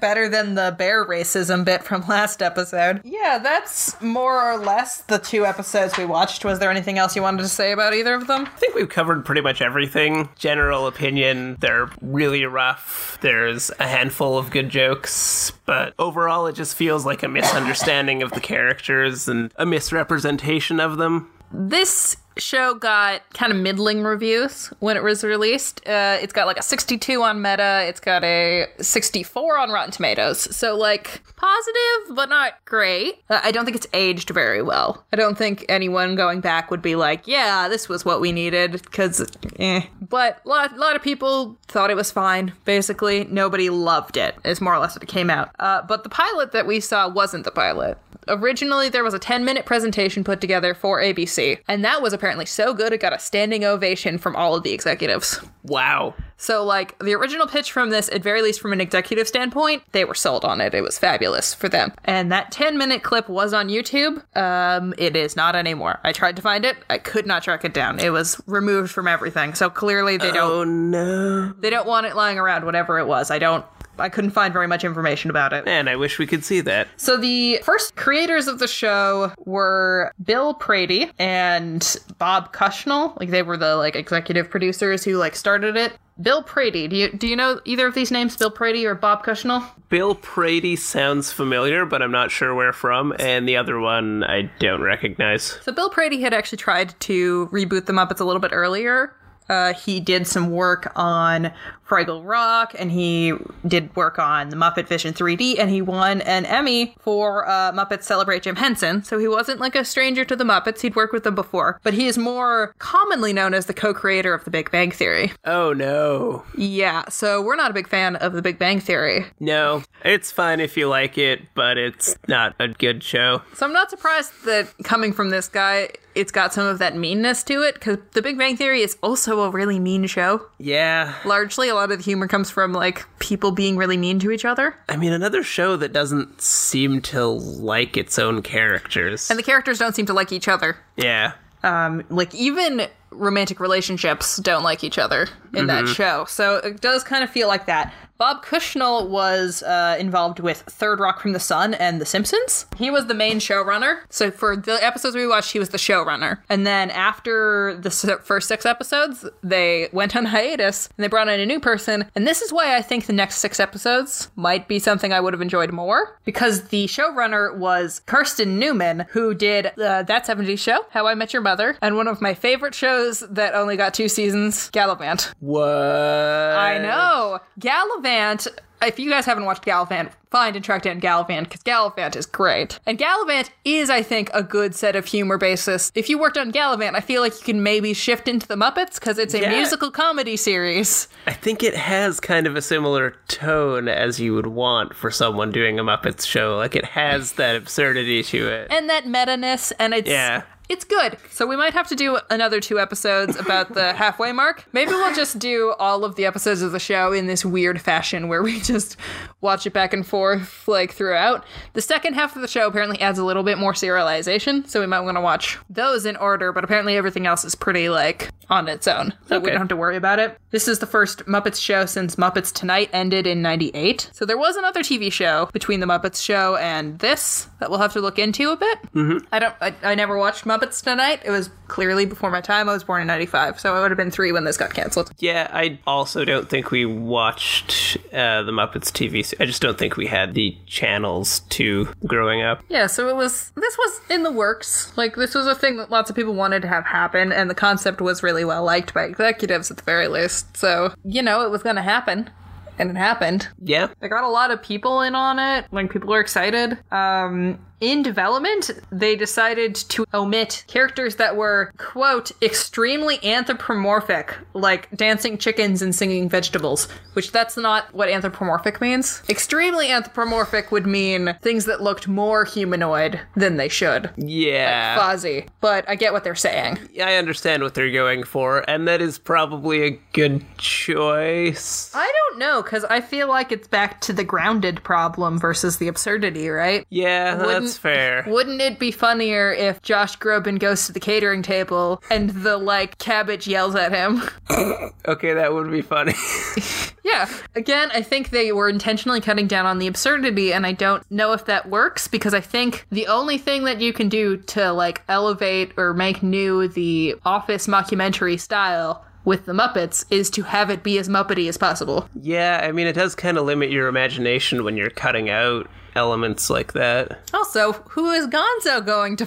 better than the bear racism bit from last episode. Yeah, that's more or less the two episodes we watched. Was there anything else you wanted to say about either of them? I think we've covered pretty much everything. General opinion, they're really rough. There's a handful of good jokes, but overall, it just feels like a misunderstanding of the characters and a misrepresentation of them. This show got kind of middling reviews when it was released. Uh, it's got like a 62 on Meta. It's got a 64 on Rotten Tomatoes. So like positive, but not great. Uh, I don't think it's aged very well. I don't think anyone going back would be like, yeah, this was what we needed because, eh. But a lot, lot of people thought it was fine. Basically, nobody loved it. Is more or less what it came out. Uh, but the pilot that we saw wasn't the pilot. Originally, there was a 10 minute presentation put together for ABC, and that was apparently so good it got a standing ovation from all of the executives. Wow. So, like, the original pitch from this, at very least from an executive standpoint, they were sold on it. It was fabulous for them. And that 10 minute clip was on YouTube. Um, it is not anymore. I tried to find it, I could not track it down. It was removed from everything. So clearly, they don't Oh no. they don't want it lying around. Whatever it was, I don't. I couldn't find very much information about it. Man, I wish we could see that. So the first creators of the show were Bill Prady and Bob Cushnell. Like they were the like executive producers who like started it. Bill Prady. Do you do you know either of these names, Bill Prady or Bob Cushnell? Bill Prady sounds familiar, but I'm not sure where from, and the other one I don't recognize. So Bill Prady had actually tried to reboot the Muppets a little bit earlier. Uh, he did some work on Fraggle Rock, and he did work on the Muppet Vision 3D, and he won an Emmy for uh, Muppets Celebrate Jim Henson. So he wasn't like a stranger to the Muppets; he'd worked with them before. But he is more commonly known as the co-creator of The Big Bang Theory. Oh no. Yeah, so we're not a big fan of The Big Bang Theory. No, it's fine if you like it, but it's not a good show. So I'm not surprised that coming from this guy, it's got some of that meanness to it, because The Big Bang Theory is also a really mean show. Yeah. largely a lot of the humor comes from like people being really mean to each other I mean, another show that doesn't seem to like its own characters. and the characters don't seem to like each other yeah. um like even romantic relationships don't like each other in that show so it does kind of feel like that Bob Cushnell was uh, involved with Third Rock from the Sun and The Simpsons. He was the main showrunner. So for the episodes we watched, he was the showrunner. And then after the first six episodes, they went on hiatus and they brought in a new person. And this is why I think the next six episodes might be something I would have enjoyed more because the showrunner was Kristin Newman, who did uh, That 70s Show, How I Met Your Mother, and one of my favorite shows that only got two seasons, Galavant. What? I know. Galavant, if you guys haven't watched Galavant, find and track down Galavant because Galavant is great. And Galavant is, I think, a good set of humor basis. If you worked on Galavant, I feel like you can maybe shift into the Muppets because it's a Yeah. musical comedy series. I think it has kind of a similar tone as you would want for someone doing a Muppets show. Like it has that absurdity to it. And that meta-ness, and it's Yeah. It's good. So we might have to do another two episodes about the halfway mark. Maybe we'll just do all of the episodes of the show in this weird fashion where we just watch it back and forth like throughout. The second half of the show apparently adds a little bit more serialization, so we might want to watch those in order, but apparently everything else is pretty like on its own. So we don't have to worry about it. This is the first Muppets show since Muppets Tonight ended in 98. So there was another TV show between the Muppets show and this that we'll have to look into a bit. Mm-hmm. I don't I, I never watched Muppets Muppets tonight. It was clearly before my time. I was born in 95, so I would have been 3 when this got canceled. Yeah, I also don't think we watched uh, the Muppets TV. I just don't think we had the channels to growing up. Yeah, so it was this was in the works. Like this was a thing that lots of people wanted to have happen and the concept was really well liked by executives at the very least. So, you know, it was going to happen. And it happened. Yeah, They got a lot of people in on it. Like people were excited. Um in development, they decided to omit characters that were, quote, extremely anthropomorphic, like dancing chickens and singing vegetables, which that's not what anthropomorphic means. Extremely anthropomorphic would mean things that looked more humanoid than they should. yeah. Fuzzy. But I get what they're saying. I understand what they're going for, and that is probably a good choice. I don't know, because I feel like it's back to the grounded problem versus the absurdity, right? Yeah, Wouldn't- that's um, fair. Wouldn't it be funnier if Josh Groban goes to the catering table and the like cabbage yells at him? Okay, that would be funny. yeah. Again, I think they were intentionally cutting down on the absurdity, and I don't know if that works because I think the only thing that you can do to like elevate or make new the office mockumentary style with the Muppets is to have it be as Muppety as possible. yeah, I mean, it does kind of limit your imagination when you're cutting out elements like that. Also, who is Gonzo going to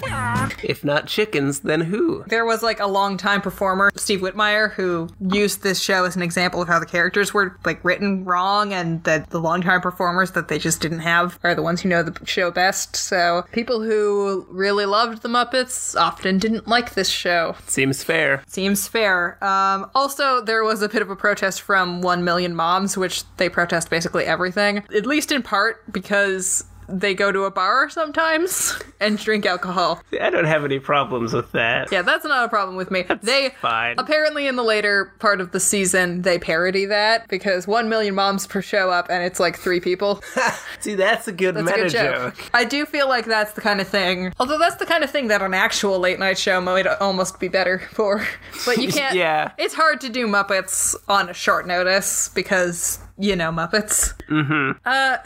If not chickens, then who? There was like a longtime performer, Steve Whitmire, who used this show as an example of how the characters were like written wrong and that the longtime performers that they just didn't have are the ones who know the show best. So people who really loved the Muppets often didn't like this show. Seems fair. Seems fair. Um, also, there was a bit of a protest from 1 Million Moms, which they protest basically everything, at least in part because they go to a bar sometimes and drink alcohol. See, I don't have any problems with that. Yeah, that's not a problem with me. they fine. apparently in the later part of the season they parody that because one million moms per show up and it's like three people. See, that's a good That's a meta good joke. joke. I do feel like that's the kind of thing. Although that's the kind of thing that an actual late night show might almost be better for. But you can't. Yeah. It's hard to do Muppets on a short notice because you know Muppets. Mm-hmm. Uh,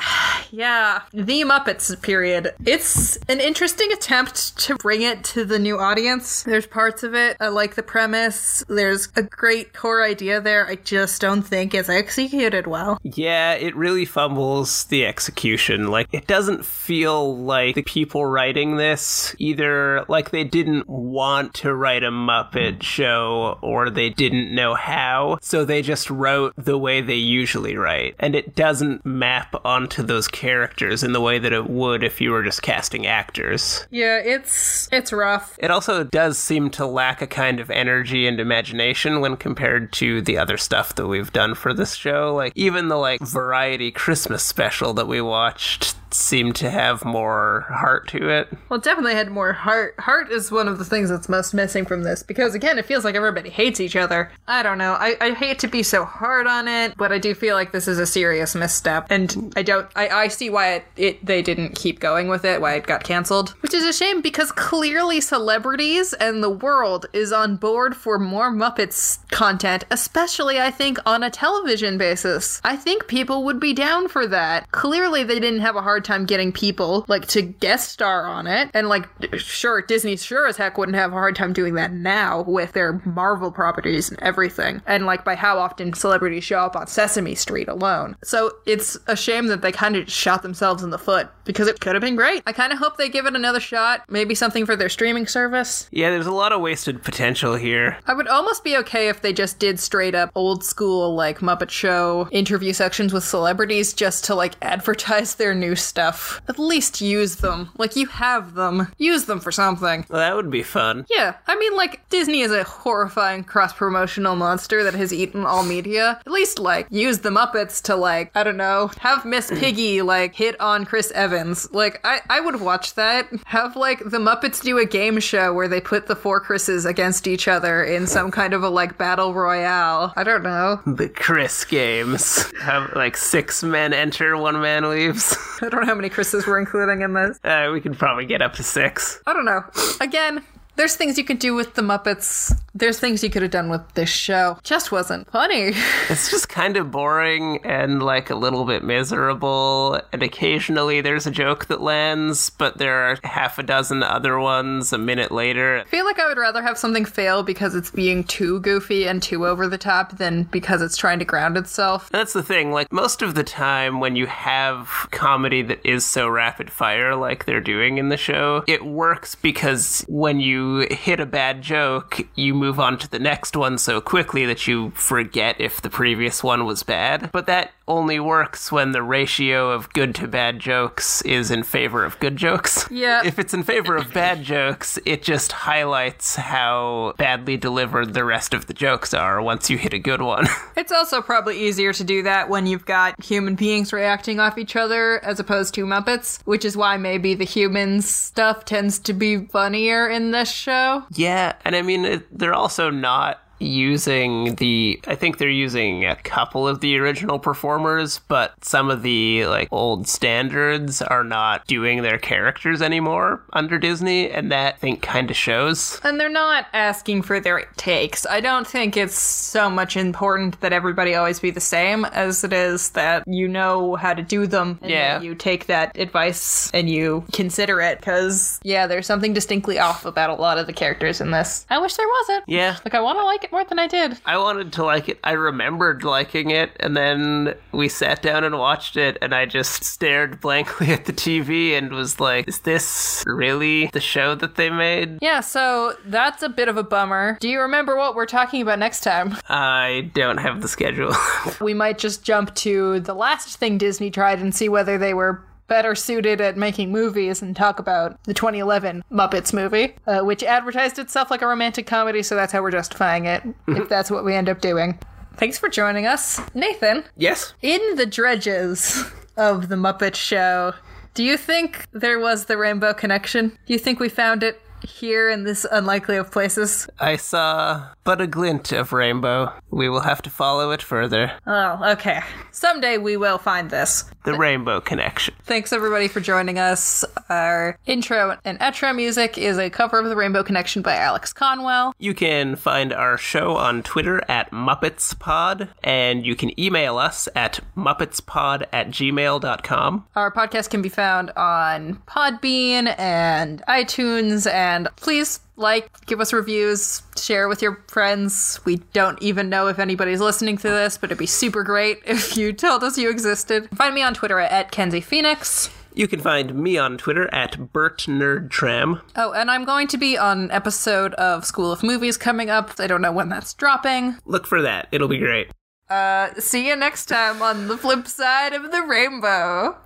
yeah, the Muppets period. It's an interesting attempt to bring it to the new audience. There's parts of it I like the premise. There's a great core idea there. I just don't think it's executed well. Yeah, it really fumbles the execution. Like, it doesn't feel like the people writing this either like they didn't want to write a Muppet show or they didn't know how, so they just wrote the way they usually write. And it doesn't map onto those characters in the way that it would if you were just casting actors. Yeah, it's it's rough. It also does seem to lack a kind of energy and imagination when compared to the other stuff that we've done for this show. Like even the like variety Christmas special that we watched seemed to have more heart to it. Well, it definitely had more heart. Heart is one of the things that's most missing from this because, again, it feels like everybody hates each other. I don't know. I, I hate to be so hard on it, but I do feel like this is a serious misstep, and I don't. I, I see why it, it they didn't keep going with it, why it got canceled, which is a shame because clearly celebrities and the world is on board for more Muppets content, especially I think on a television basis. I think people would be down for that. Clearly, they didn't have a hard time getting people like to guest star on it, and like sure, Disney sure as heck wouldn't have a hard time doing that now with their Marvel properties and everything, and like by how often celebrities show up on Sesame Street alone. So it's a shame that they kind of shot themselves in the foot because it could have been great. I kind of hope they give it another shot, maybe something for their streaming service. Yeah, there's a lot of wasted potential here. I would almost be okay if they just did straight up old school like Muppet Show interview sections with celebrities just to like advertise their new stuff stuff. At least use them. Like, you have them. Use them for something. Well, that would be fun. Yeah, I mean, like, Disney is a horrifying cross promotional monster that has eaten all media. At least, like, use the Muppets to, like, I don't know, have Miss Piggy, like, hit on Chris Evans. Like, I, I would watch that. Have, like, the Muppets do a game show where they put the four Chris's against each other in some kind of a, like, battle royale. I don't know. The Chris games. Have like six men enter, one man leaves. I don't know how many Chris's we're including in this. Uh, we could probably get up to six. I don't know. Again, there's things you could do with the Muppets. There's things you could have done with this show. Just wasn't funny. It's just kind of boring and like a little bit miserable. And occasionally there's a joke that lands, but there are half a dozen other ones a minute later. I feel like I would rather have something fail because it's being too goofy and too over the top than because it's trying to ground itself. That's the thing. Like most of the time, when you have comedy that is so rapid fire, like they're doing in the show, it works because when you hit a bad joke, you move on to the next one so quickly that you forget if the previous one was bad. But that only works when the ratio of good to bad jokes is in favor of good jokes. Yeah. If it's in favor of bad jokes, it just highlights how badly delivered the rest of the jokes are once you hit a good one. It's also probably easier to do that when you've got human beings reacting off each other as opposed to Muppets, which is why maybe the humans stuff tends to be funnier in this show. Yeah, and I mean, it, they're also not using the I think they're using a couple of the original performers, but some of the like old standards are not doing their characters anymore under Disney, and that I think kind of shows. And they're not asking for their takes. I don't think it's so much important that everybody always be the same as it is that you know how to do them. And Yeah. you take that advice and you consider it because, yeah, there's something distinctly off about a lot of the characters in this. I wish there wasn't. Yeah. Like, I want to like it more than I did. I wanted to like it. I remembered liking it, and then we sat down and watched it, and I just stared blankly at the TV and was like, "Is this really the show that they made?" Yeah, so that's a bit of a bummer. Do you remember what we're talking about next time? I don't have the schedule. we might just jump to the last thing Disney tried and see whether they were better suited at making movies and talk about the 2011 Muppets movie, uh, which advertised itself like a romantic comedy, so that's how we're justifying it, if that's what we end up doing. Thanks for joining us. Nathan, yes. in the dredges of the Muppet Show, do you think there was the rainbow connection? Do you think we found it here in this unlikely of places? I saw but a glint of rainbow. We will have to follow it further. Oh, okay. Someday we will find this. The rainbow connection. Thanks everybody for joining us. Our intro and outro music is a cover of The Rainbow Connection by Alex Conwell. You can find our show on Twitter at MuppetsPod, and you can email us at MuppetsPod at gmail.com. Our podcast can be found on Podbean and iTunes, and please like, give us reviews, share with your friends. We don't even know if anybody's listening to this, but it'd be super great if you told us you existed. Find me on Twitter at Kenzie Phoenix. You can find me on Twitter at Bert Nerdtram. Oh, and I'm going to be on an episode of School of Movies coming up. I don't know when that's dropping. Look for that. It'll be great. Uh, see you next time on the flip side of the rainbow.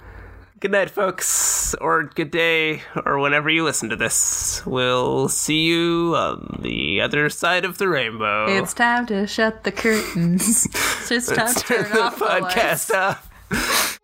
Good night, folks, or good day, or whenever you listen to this. We'll see you on the other side of the rainbow. It's time to shut the curtains. it's just time to turn the off the lights. podcast off.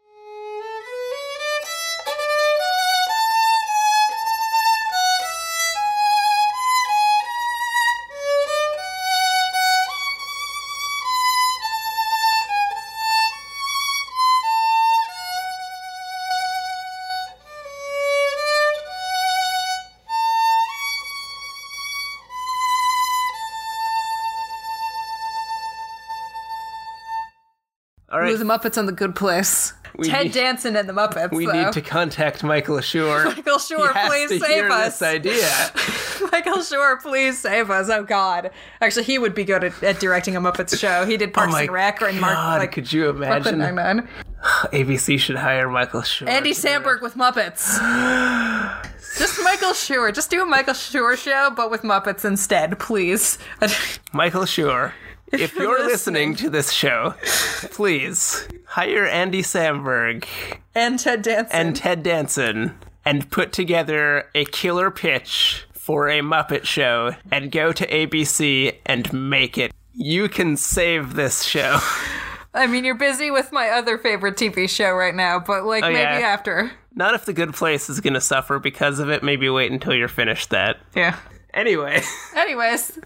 Muppets on the Good Place. We Ted need- Danson and the Muppets. we though. need to contact Michael Ashore. Michael Schur, please save hear us. this idea. Michael Schur, please save us. Oh God. Actually, he would be good at, at directing a Muppets show. He did oh Parks Oh and Rec and Mark. God, Like, could you imagine? Nine-Nine. ABC should hire Michael Schur. Andy Samberg with Muppets. Just Michael Schur. Just do a Michael Schur show, but with Muppets instead, please. Michael Schur if you're listening to this show, please hire Andy Samberg And Ted Danson. and Ted Danson and put together a killer pitch for a Muppet show and go to ABC and make it. You can save this show. I mean, you're busy with my other favorite TV show right now, but like oh, maybe yeah. after. Not if the good place is going to suffer because of it. Maybe wait until you're finished that. Yeah. Anyway. Anyways,